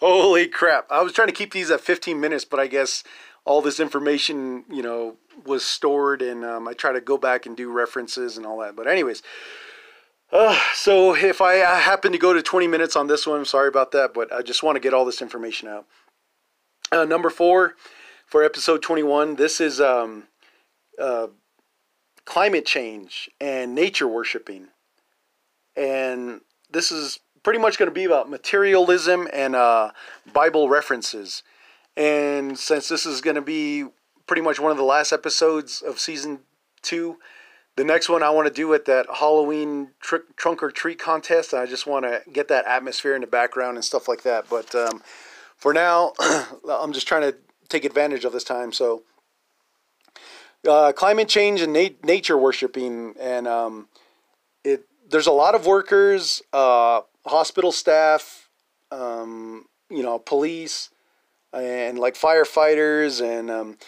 Holy crap. I was trying to keep these at 15 minutes, but I guess all this information, you know, was stored and um, I try to go back and do references and all that. But, anyways, uh, so if I happen to go to 20 minutes on this one, I'm sorry about that, but I just want to get all this information out. Uh, number four for episode 21, this is um, uh, climate change and nature worshiping. And this is pretty much going to be about materialism and uh, Bible references. And since this is going to be pretty much one of the last episodes of season two, the next one I want to do at that Halloween tr- trunk or treat contest. I just want to get that atmosphere in the background and stuff like that. But um, for now, I'm just trying to take advantage of this time. So, uh, climate change and nat- nature worshiping, and um, it there's a lot of workers, uh, hospital staff, um, you know, police, and like firefighters and um,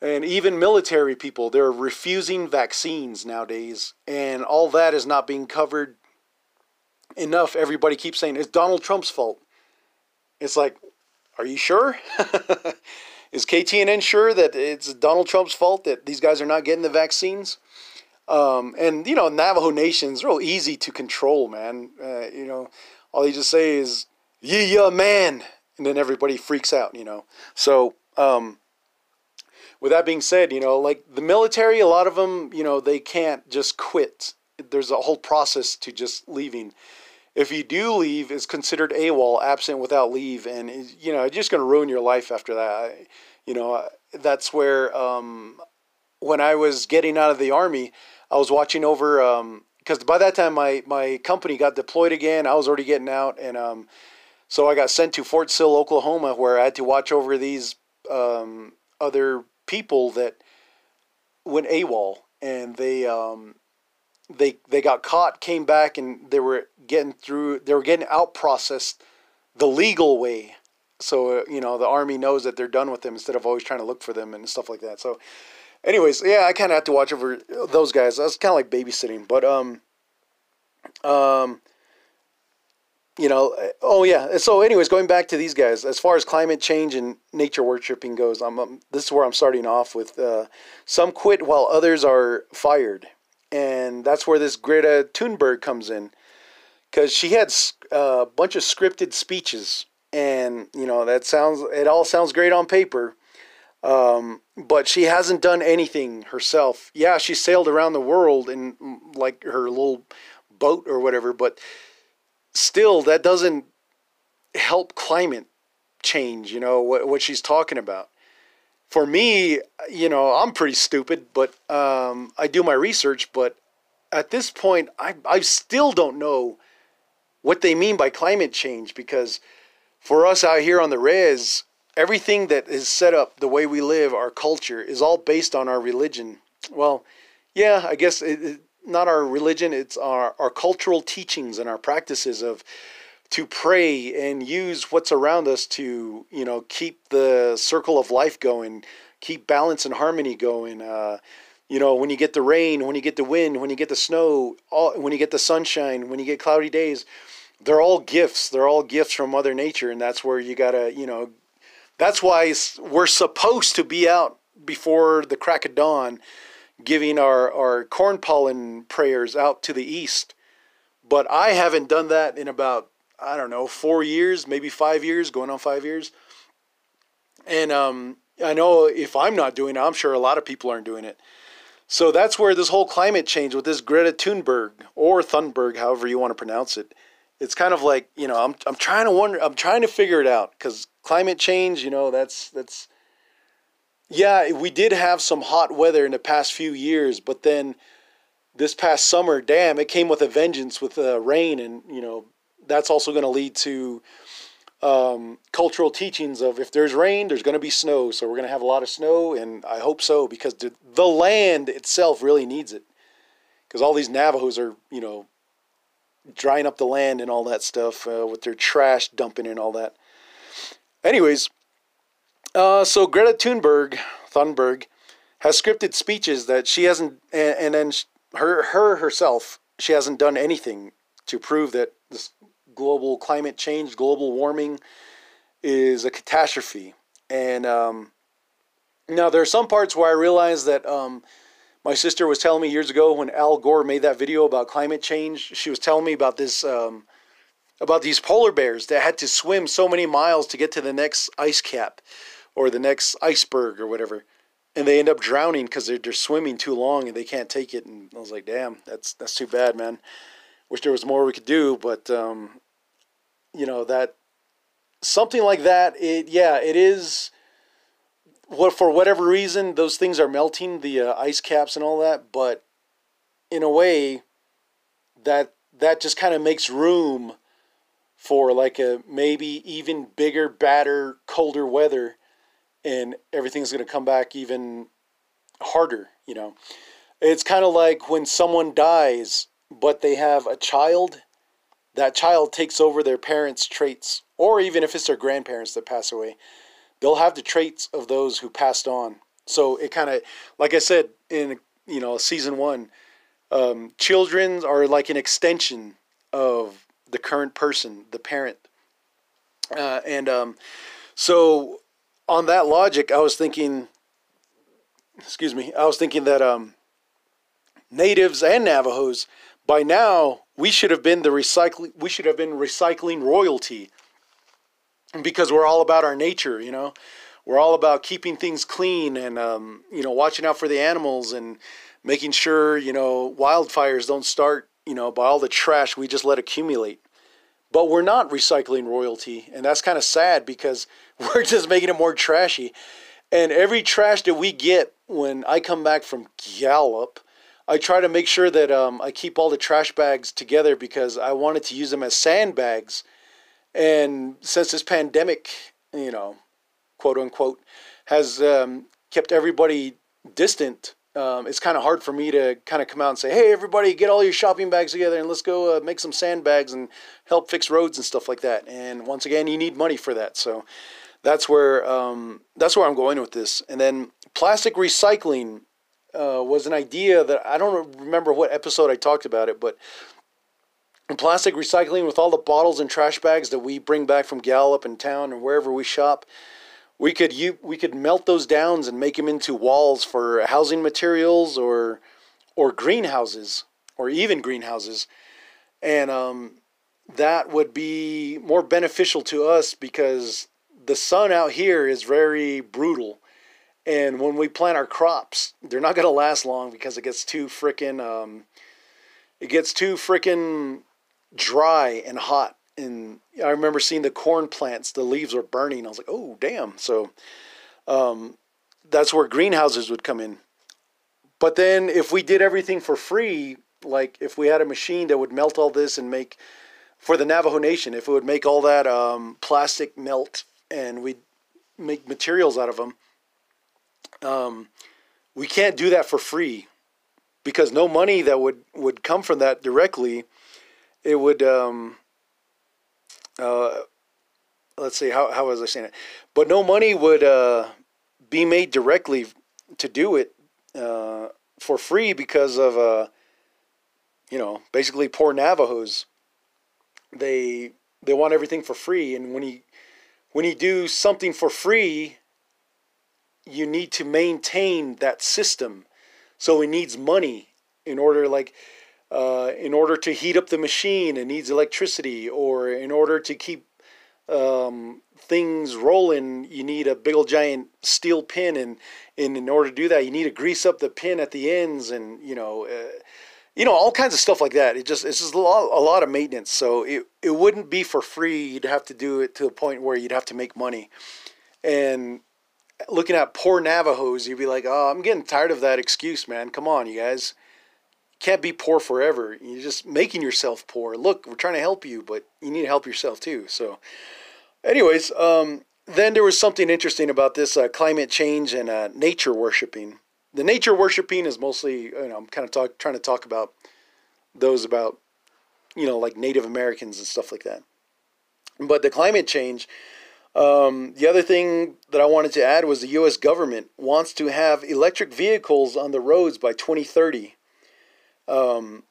and even military people. They're refusing vaccines nowadays, and all that is not being covered enough. Everybody keeps saying it's Donald Trump's fault. It's like, are you sure? is KTNN sure that it's Donald Trump's fault that these guys are not getting the vaccines? Um, and you know, Navajo Nation's real easy to control, man. Uh, you know, all you just say is "Yeah, yeah, man," and then everybody freaks out. You know, so. Um, with that being said, you know, like the military, a lot of them, you know, they can't just quit. There's a whole process to just leaving. If you do leave, it's considered AWOL, absent without leave, and you know, it's just going to ruin your life after that. You know, that's where um, when I was getting out of the army, I was watching over because um, by that time my my company got deployed again. I was already getting out, and um, so I got sent to Fort Sill, Oklahoma, where I had to watch over these um, other people that went AWOL, and they um, they they got caught, came back, and they were getting through. They were getting out processed the legal way. So uh, you know the army knows that they're done with them instead of always trying to look for them and stuff like that. So anyways, yeah, I kind of had to watch over those guys. That's kind of like babysitting, but um, um, you know, oh yeah. So, anyways, going back to these guys, as far as climate change and nature worshiping goes, I'm um, this is where I'm starting off with. Uh, some quit while others are fired, and that's where this Greta Thunberg comes in, because she had uh, a bunch of scripted speeches, and you know that sounds it all sounds great on paper um, but she hasn't done anything herself. Yeah, she sailed around the world in like her little boat or whatever, but still, that doesn't help climate change. You know what what she's talking about. For me, you know, I'm pretty stupid, but um, I do my research. But at this point, I I still don't know what they mean by climate change because for us out here on the res, everything that is set up the way we live, our culture, is all based on our religion. Well, yeah, I guess it, it, not our religion, it's our, our cultural teachings and our practices of to pray and use what's around us to, you know, keep the circle of life going, keep balance and harmony going. Uh, you know, when you get the rain, when you get the wind, when you get the snow, all, when you get the sunshine, when you get cloudy days, they're all gifts. They're all gifts from Mother Nature, and that's where you gotta, you know, that's why we're supposed to be out before the crack of dawn giving our, our corn pollen prayers out to the east. But I haven't done that in about, I don't know, four years, maybe five years, going on five years. And um, I know if I'm not doing it, I'm sure a lot of people aren't doing it. So that's where this whole climate change with this Greta Thunberg or Thunberg, however you want to pronounce it, it's kind of like you know I'm I'm trying to wonder I'm trying to figure it out because climate change, you know, that's that's yeah, we did have some hot weather in the past few years, but then this past summer, damn, it came with a vengeance with uh, rain, and you know that's also going to lead to um, cultural teachings of if there's rain, there's going to be snow. So we're going to have a lot of snow, and I hope so because the, the land itself really needs it. Because all these Navajos are, you know, drying up the land and all that stuff uh, with their trash dumping and all that. Anyways, uh, so Greta Thunberg, Thunberg, has scripted speeches that she hasn't, and, and then her her herself, she hasn't done anything to prove that this global climate change, global warming, is a catastrophe. And um, now there are some parts where I realize that um, my sister was telling me years ago when Al Gore made that video about climate change. She was telling me about this um, about these polar bears that had to swim so many miles to get to the next ice cap or the next iceberg or whatever and they end up drowning because they're, they're swimming too long and they can't take it and i was like damn that's that's too bad man wish there was more we could do but um, you know that something like that it yeah it is for whatever reason those things are melting the uh, ice caps and all that but in a way that that just kind of makes room for like a maybe even bigger badder colder weather and everything's going to come back even harder you know? It's kind of like when someone dies but they have a child that child takes over their parents traits or even if it's their grandparents that pass away they'll have the traits of those who passed on so it kind of like i said in you know season one um, children are like an extension of the current person, the parent. Uh, and um, so, on that logic, I was thinking, excuse me, I was thinking that um, natives and Navajos, by now, we should have been the recycling, we should have been recycling royalty because we're all about our nature, you know. We're all about keeping things clean and, um, you know, watching out for the animals and making sure, you know, wildfires don't start you know, by all the trash we just let accumulate. But we're not recycling royalty, and that's kind of sad because we're just making it more trashy. And every trash that we get when I come back from Gallup, I try to make sure that um, I keep all the trash bags together because I wanted to use them as sandbags. And since this pandemic, you know, quote unquote, has um, kept everybody distant um, it's kind of hard for me to kind of come out and say, hey, everybody, get all your shopping bags together and let's go uh, make some sandbags and help fix roads and stuff like that. And once again, you need money for that. So that's where um, that's where I'm going with this. And then plastic recycling uh, was an idea that I don't remember what episode I talked about it, but plastic recycling with all the bottles and trash bags that we bring back from Gallup and town and wherever we shop we could you we could melt those downs and make them into walls for housing materials or or greenhouses or even greenhouses. And um, that would be more beneficial to us because the sun out here is very brutal. And when we plant our crops they're not going to last long because it gets too freaking um, it gets too freaking dry and hot and I remember seeing the corn plants, the leaves were burning. I was like, oh, damn. So um, that's where greenhouses would come in. But then if we did everything for free, like if we had a machine that would melt all this and make, for the Navajo Nation, if it would make all that um, plastic melt and we'd make materials out of them, um, we can't do that for free because no money that would, would come from that directly. It would um, uh, let's see how how was I saying it? But no money would uh, be made directly to do it uh, for free because of uh, you know basically poor Navajos. They they want everything for free, and when you when you do something for free, you need to maintain that system. So it needs money in order like uh, in order to heat up the machine, it needs electricity, or in order to keep um, things rolling, you need a big old giant steel pin, and, and in order to do that, you need to grease up the pin at the ends, and you know, uh, you know, all kinds of stuff like that. It just it's just a lot, a lot of maintenance. So it it wouldn't be for free. You'd have to do it to a point where you'd have to make money, and looking at poor Navajos, you'd be like, oh, I'm getting tired of that excuse, man. Come on, you guys can't be poor forever. You're just making yourself poor. Look, we're trying to help you, but you need to help yourself too. So, anyways, um, then there was something interesting about this uh, climate change and uh, nature worshiping. The nature worshiping is mostly, you know, I'm kind of talk, trying to talk about those about, you know, like Native Americans and stuff like that. But the climate change, um, the other thing that I wanted to add was the U.S. government wants to have electric vehicles on the roads by 2030. Um,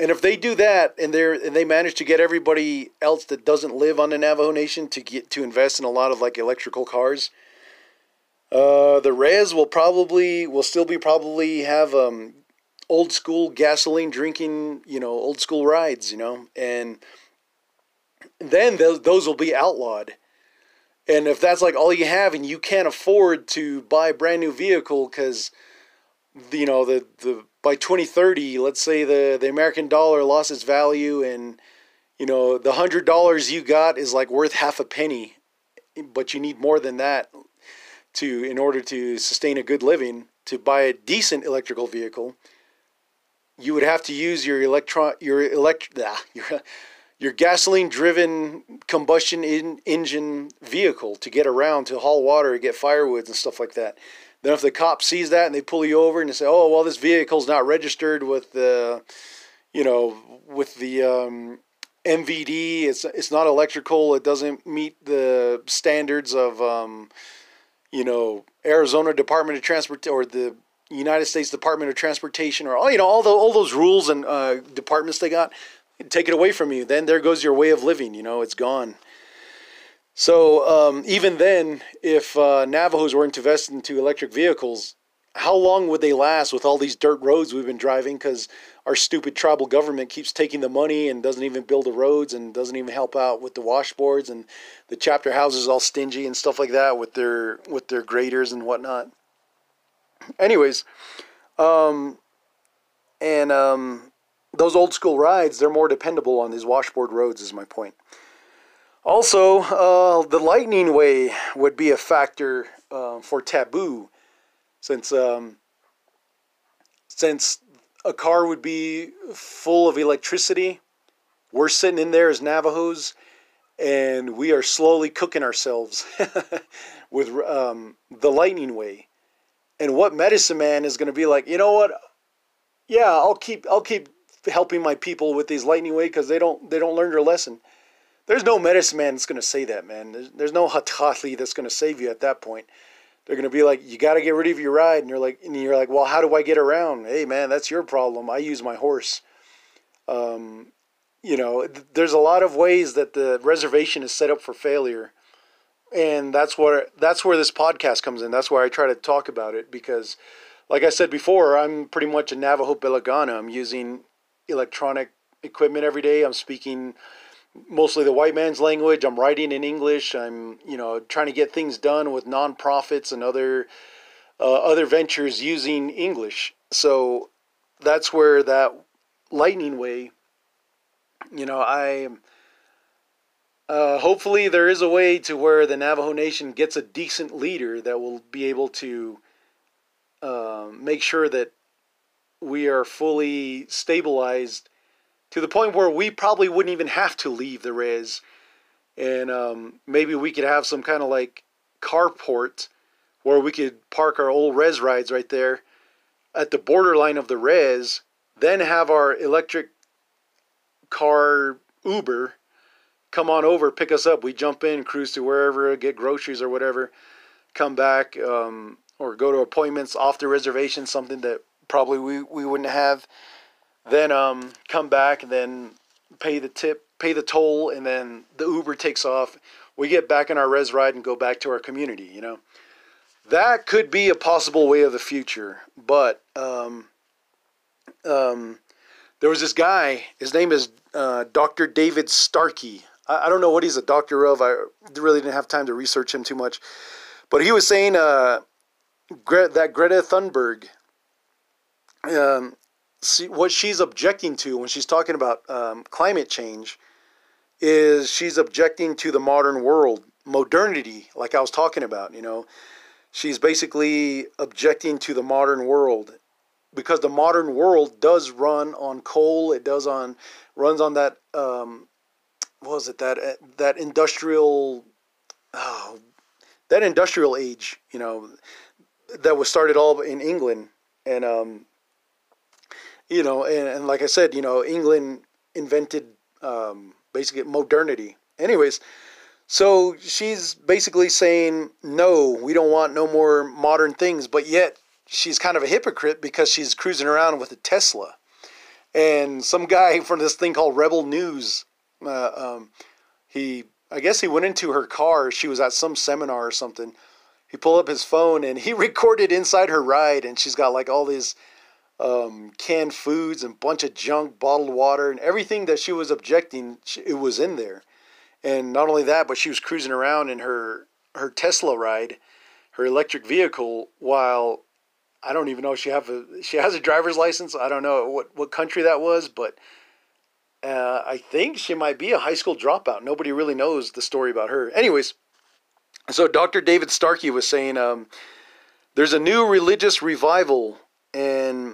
And if they do that, and they and they manage to get everybody else that doesn't live on the Navajo Nation to get to invest in a lot of like electrical cars, uh, the res will probably will still be probably have um, old school gasoline drinking, you know, old school rides, you know, and then those those will be outlawed. And if that's like all you have, and you can't afford to buy a brand new vehicle because, you know, the the by 2030, let's say the the American dollar lost its value, and you know the hundred dollars you got is like worth half a penny, but you need more than that to in order to sustain a good living to buy a decent electrical vehicle you would have to use your electron your elect ah, your your gasoline driven combustion in, engine vehicle to get around to haul water get firewoods and stuff like that then if the cop sees that and they pull you over and they say oh well this vehicle's not registered with the you know with the um, MVD it's it's not electrical it doesn't meet the standards of um, you know Arizona Department of Transport or the United States Department of Transportation or all you know all the all those rules and uh, departments they got take it away from you. Then there goes your way of living you know it's gone so um, even then if uh, Navajos were to invest into electric vehicles how long would they last with all these dirt roads we've been driving? Because our stupid tribal government keeps taking the money and doesn't even build the roads and doesn't even help out with the washboards and the chapter houses all stingy and stuff like that with their with their graders and whatnot. Anyways um, and um, those old school rides they're more dependable on these washboard roads is my point also uh, the lightning way would be a factor uh, for taboo since um, since a car would be full of electricity. We're sitting in there as Navajos, and we are slowly cooking ourselves with um, the lightning way. And what medicine man is going to be like? You know what? Yeah, I'll keep I'll keep helping my people with these lightning way because they don't they don't learn their lesson. There's no medicine man that's going to say that, man. There's, there's no hatali that's going to save you at that point they're going to be like, you got to get rid of your ride. And you're like, and you're like, well, how do I get around? Hey, man, that's your problem. I use my horse. Um, you know, there's a lot of ways that the reservation is set up for failure. And that's where that's where this podcast comes in. That's why I try to talk about it because, like I said before, I'm pretty much a Navajo Belagana. I'm using electronic equipment every day. I'm speaking mostly the white man's language. I'm writing in English. I'm you know trying to get things done with nonprofits and other uh, other ventures using English. So that's where that lightning way. You know, I. Uh, hopefully, there is a way to where the Navajo Nation gets a decent leader that will be able to uh, make sure that we are fully stabilized to the point where we probably wouldn't even have to leave the res. And um, maybe we could have some kind of like carport where we could park our old res rides right there at the borderline of the res, then have our electric car Uber come on over, pick us up. We jump in, cruise to wherever, get groceries or whatever, come back, um, or go to appointments off the reservation, something that probably we, we wouldn't have then um, come back and then pay the tip, pay the toll, and then the Uber takes off. We get back in our res ride and go back to our community. You know, that could be a possible way of the future. But um, um, there was this guy. His name is uh, Dr. David Starkey. I, I, don't know what he's a doctor of. I really didn't have time to research him too much. But he was saying uh, Gre- that Greta Thunberg um, see, what she's objecting to when she's talking about um, climate change is she's objecting to the modern world, modernity, like I was talking about. You know, she's basically objecting to the modern world because the modern world does run on coal. It does on runs on that um, what was it that uh, that industrial oh, that industrial age. You know, that was started all in England and um, you know, and, and like I said, you know, England invented um, basically modernity. Anyways, so she's basically saying, no, we don't want no more modern things, but yet she's kind of a hypocrite because she's cruising around with a Tesla. and some guy from this thing called Rebel News, uh, um, he I guess he went into her car. She was at some seminar or something. He pulled up his phone and he recorded inside her ride, and she's got like all these um, canned foods and bunch of junk, bottled water, and everything that she was objecting, it was in there. And not only that, but she was cruising around in her her Tesla ride, her electric vehicle, while I don't even know if she have a she has a driver's license. I don't know what what country that was, but uh, I think she might be a high school dropout. Nobody really knows the story about her. Anyways, so Dr. David Starkey was saying um, there's a new religious revival, and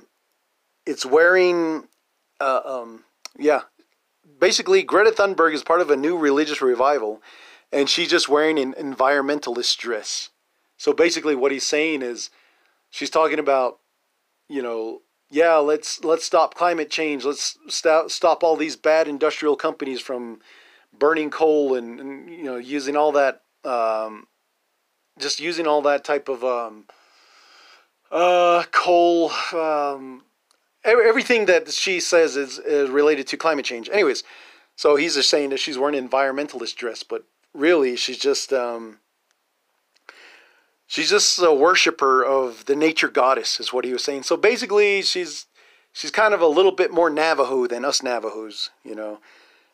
it's wearing, uh, um, yeah, basically Greta Thunberg is part of a new religious revival, and she's just wearing an environmentalist dress. So basically, what he's saying is, she's talking about, you know, yeah, let's let's stop climate change. Let's stop stop all these bad industrial companies from burning coal and, and you know using all that um, just using all that type of um, uh, coal um, everything that she says is, is related to climate change. Anyways, so he's just saying that she's wearing an environmentalist dress, but really she's just um, she's just a worshiper of the nature goddess, is what he was saying. So basically, she's she's kind of a little bit more Navajo than us Navajos, you know.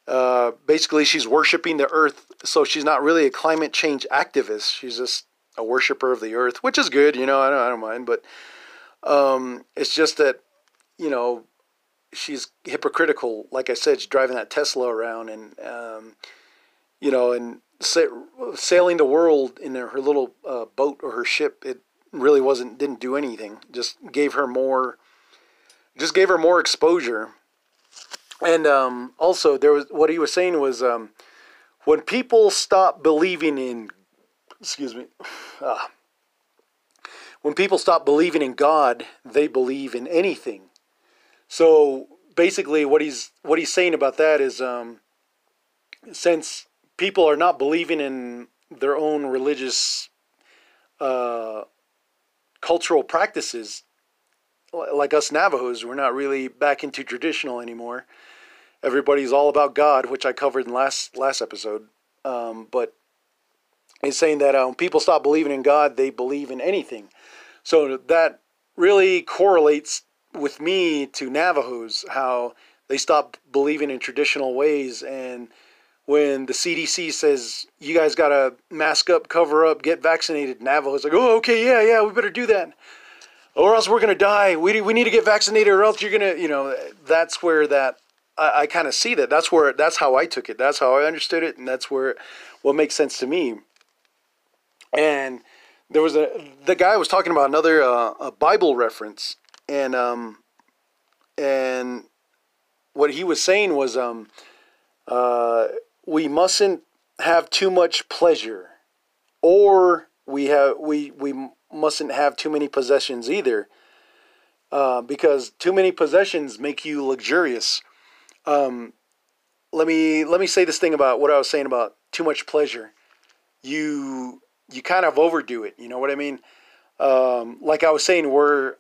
Uh, basically, she's worshiping the earth, so she's not really a climate change activist. She's just a worshiper of the earth, which is good, you know. I don't, I don't mind, but um, it's just that you know, she's hypocritical. Like I said, she's driving that Tesla around and, um, you know, and sa- sailing the world in her little uh, boat or her ship. It really wasn't, didn't do anything. Just gave her more, just gave her more exposure. And um, also, there was what he was saying was um, when people stop believing in, excuse me, ah, when people stop believing in God, they believe in anything. So basically, what he's what he's saying about that is, um, since people are not believing in their own religious, uh, cultural practices, like us Navajos, we're not really back into traditional anymore. Everybody's all about God, which I covered in last last episode. Um, but he's saying that um, people stop believing in God, they believe in anything. So that really correlates with me to Navajos, how they stop believing in traditional ways. And when the CDC says, you guys got to mask up, cover up, get vaccinated, Navajos like, oh, okay, yeah, yeah, we better do that. Or else we're going to die. We, we need to get vaccinated, or else you're going to, you know, that's where that, I, I kind of see that. That's where, that's how I took it. That's how I understood it. And that's where, what makes sense to me. And there was a, the guy was talking about another uh, a Bible reference and um, and what he was saying was um, uh, we mustn't have too much pleasure, or we have we we mustn't have too many possessions either, uh, because too many possessions make you luxurious. Um, let me let me say this thing about what I was saying about too much pleasure. You you kind of overdo it. You know what I mean? Um, like I was saying, we're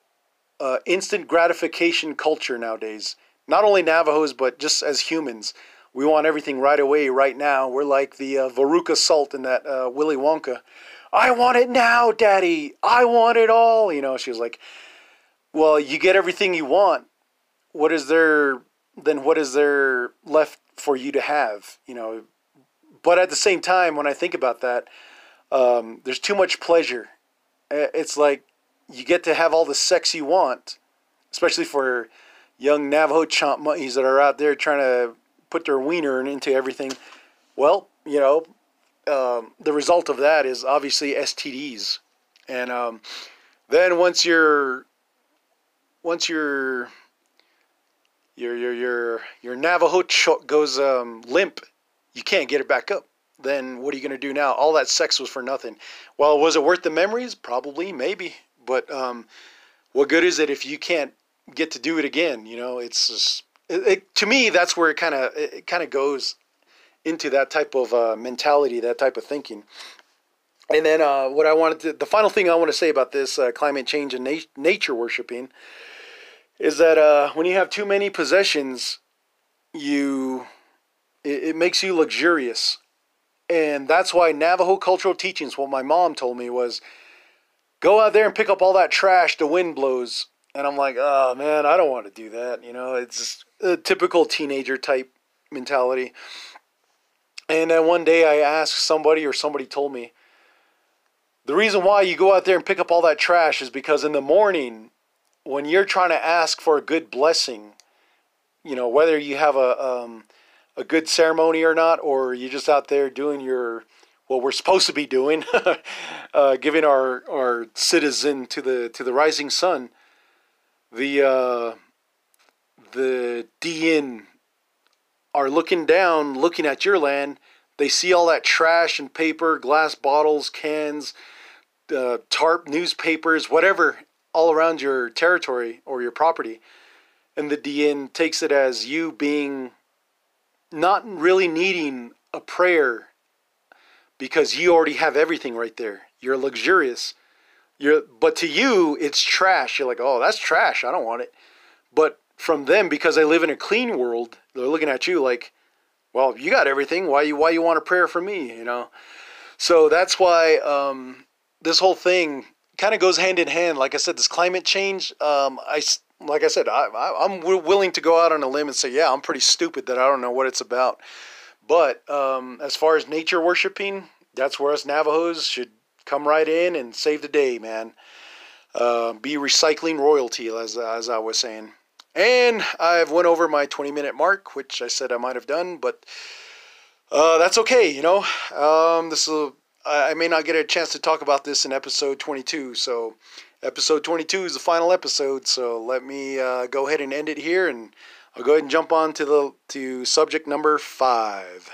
uh, instant gratification culture nowadays. Not only Navajos, but just as humans. We want everything right away, right now. We're like the uh, Salt in that uh, Willy Wonka. I want it now, Daddy. I want it all. You know, she was like, well, you get everything you want. What is there, then what is there left for you to have? You know, but at the same time, when I think about that, um, there's too much pleasure. It's like you get to have all the sex you want, especially for young Navajo chomp monkeys that are out there trying to put their wiener into everything. Well, you know, um, the result of that is obviously STDs, and um, then once you're once your your your your your Navajo ch- goes um, limp, you can't get it back up. Then what are you going to do now? All that sex was for nothing. Well, was it worth the memories? Probably, maybe. But um, what good is it if you can't get to do it again? You know, it's just it, it, to me that's where it kind of it kind of goes into that type of uh, mentality, that type of thinking. And then uh, what I wanted to, the final thing I want to say about this uh, climate change and nat- nature worshiping is that uh, when you have too many possessions, you it, it makes you luxurious, and that's why Navajo cultural teachings. What my mom told me was, go out there and pick up all that trash the wind blows. And I'm like, oh man, I don't want to do that. You know, it's a typical teenager type mentality. And then one day I asked somebody, or somebody told me, the reason why you go out there and pick up all that trash is because in the morning, when you're trying to ask for a good blessing, you know, whether you have a um, a good ceremony or not, or you're just out there doing your what we're supposed to be doing, uh, giving our our citizen to the to the rising sun. The uh, the DN are looking down, looking at your land. They see all that trash and paper, glass bottles, cans, uh, tarp, newspapers, whatever, all around your territory or your property. And the DN takes it as you being not really needing a prayer because you already have everything right there. You're luxurious. You're, but to you, it's trash. You're like, oh, that's trash. I don't want it. But from them because they live in a clean world. They're looking at you like, well, you got everything. Why you why you want a prayer from me? You know. So that's why um, this whole thing kind of goes hand in hand. Like I said, this climate change. Um, I like I said, I, I, am willing to go out on a limb and say, yeah, I'm pretty stupid that I don't know what it's about. But um, as far as nature worshiping, that's where us Navajos should come right in and save the day, man. Uh, be recycling royalty, as as I was saying. And I've went over my 20 minute mark, which I said I might have done, but uh, that's okay. You know, um, this will. I may not get a chance to talk about this in episode 22. So, episode 22 is the final episode. So let me uh, go ahead and end it here, and I'll go ahead and jump on to the to subject number five.